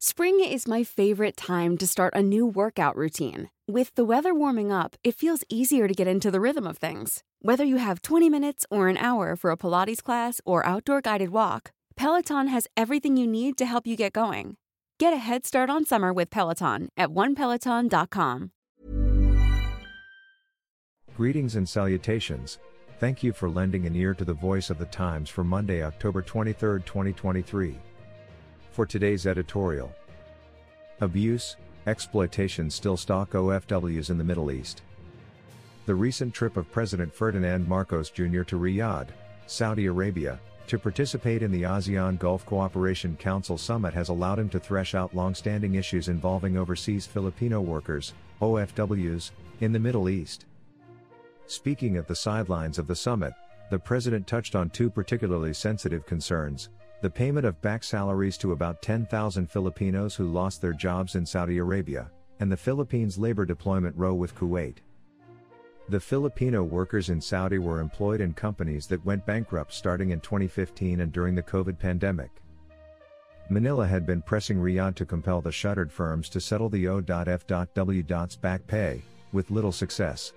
Spring is my favorite time to start a new workout routine. With the weather warming up, it feels easier to get into the rhythm of things. Whether you have 20 minutes or an hour for a Pilates class or outdoor guided walk, Peloton has everything you need to help you get going. Get a head start on summer with Peloton at onepeloton.com. Greetings and salutations. Thank you for lending an ear to the voice of the Times for Monday, October 23, 2023. For today's editorial Abuse, exploitation still stalk OFWs in the Middle East. The recent trip of President Ferdinand Marcos Jr. to Riyadh, Saudi Arabia, to participate in the ASEAN Gulf Cooperation Council summit has allowed him to thresh out long-standing issues involving overseas Filipino workers, OFWs, in the Middle East. Speaking at the sidelines of the summit, the president touched on two particularly sensitive concerns the payment of back salaries to about 10,000 Filipinos who lost their jobs in Saudi Arabia, and the Philippines labor deployment row with Kuwait. The Filipino workers in Saudi were employed in companies that went bankrupt starting in 2015 and during the COVID pandemic. Manila had been pressing Riyadh to compel the shuttered firms to settle the O.F.W.'s back pay, with little success.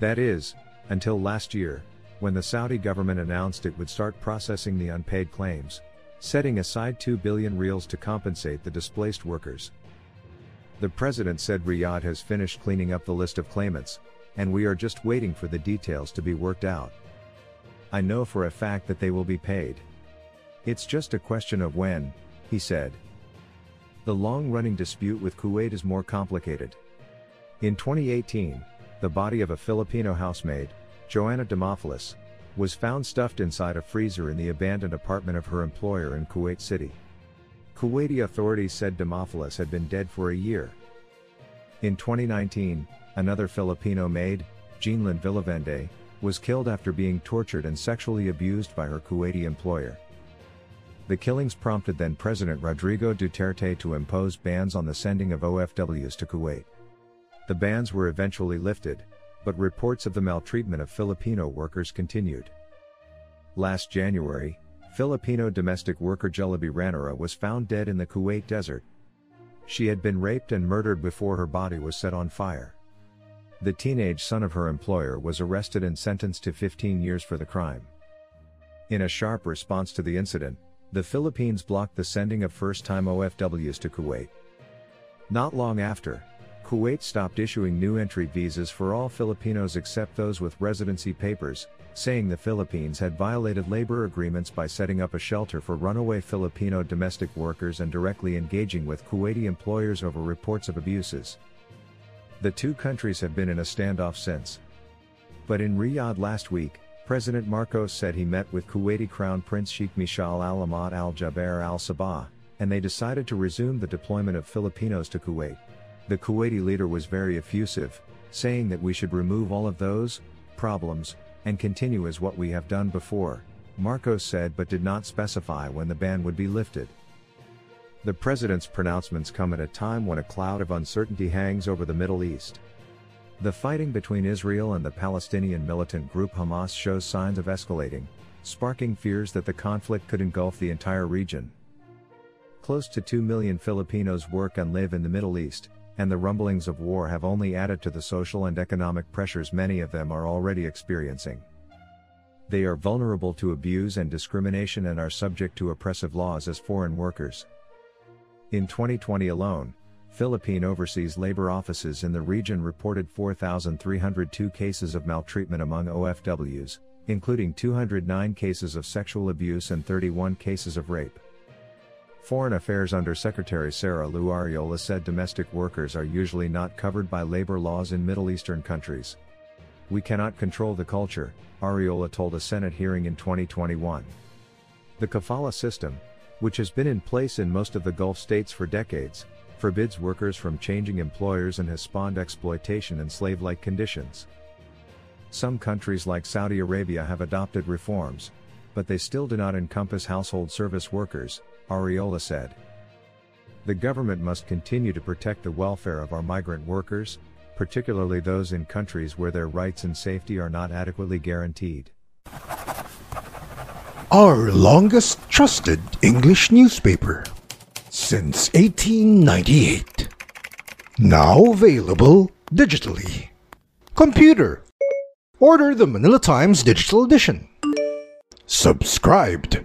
That is, until last year, when the Saudi government announced it would start processing the unpaid claims, setting aside 2 billion riyals to compensate the displaced workers. The president said Riyadh has finished cleaning up the list of claimants, and we are just waiting for the details to be worked out. I know for a fact that they will be paid. It's just a question of when, he said. The long running dispute with Kuwait is more complicated. In 2018, the body of a Filipino housemaid, Joanna Demafelis, was found stuffed inside a freezer in the abandoned apartment of her employer in Kuwait City. Kuwaiti authorities said Demafelis had been dead for a year. In 2019, another Filipino maid, Jeanelyn Villavende, was killed after being tortured and sexually abused by her Kuwaiti employer. The killings prompted then President Rodrigo Duterte to impose bans on the sending of OFWs to Kuwait. The bans were eventually lifted, but reports of the maltreatment of Filipino workers continued. Last January, Filipino domestic worker Jullebee Ranara was found dead in the Kuwait desert. She had been raped and murdered before her body was set on fire. The teenage son of her employer was arrested and sentenced to 15 years for the crime. In a sharp response to the incident, the Philippines blocked the sending of first time OFWs to Kuwait. Not long after, Kuwait stopped issuing new entry visas for all Filipinos except those with residency papers, saying the Philippines had violated labor agreements by setting up a shelter for runaway Filipino domestic workers and directly engaging with Kuwaiti employers over reports of abuses. The two countries have been in a standoff since. But in Riyadh last week, President Marcos said he met with Kuwaiti Crown Prince Sheikh Mishal Al Ahmad Al Jaber Al Sabah, and they decided to resume the deployment of Filipinos to Kuwait. The Kuwaiti leader was very effusive, saying that we should remove all of those problems and continue as what we have done before, Marcos said but did not specify when the ban would be lifted. The president's pronouncements come at a time when a cloud of uncertainty hangs over the Middle East. The fighting between Israel and the Palestinian militant group Hamas shows signs of escalating, sparking fears that the conflict could engulf the entire region. Close to 2 million Filipinos work and live in the Middle East, and the rumblings of war have only added to the social and economic pressures many of them are already experiencing. They are vulnerable to abuse and discrimination and are subject to oppressive laws as foreign workers. In 2020 alone, Philippine overseas labor offices in the region reported 4,302 cases of maltreatment among OFWs, including 209 cases of sexual abuse and 31 cases of rape. Foreign Affairs Undersecretary Sarah Lou Arriola said domestic workers are usually not covered by labor laws in Middle Eastern countries. We cannot control the culture, Arriola told a Senate hearing in 2021. The kafala system, which has been in place in most of the Gulf states for decades, forbids workers from changing employers and has spawned exploitation and slave like conditions. Some countries like Saudi Arabia have adopted reforms, but they still do not encompass household service workers, Arriola said. The government must continue to protect the welfare of our migrant workers, particularly those in countries where their rights and safety are not adequately guaranteed. Our longest trusted English newspaper. since 1898. Now available digitally. Computer. Order the Manila Times Digital Edition. Subscribed.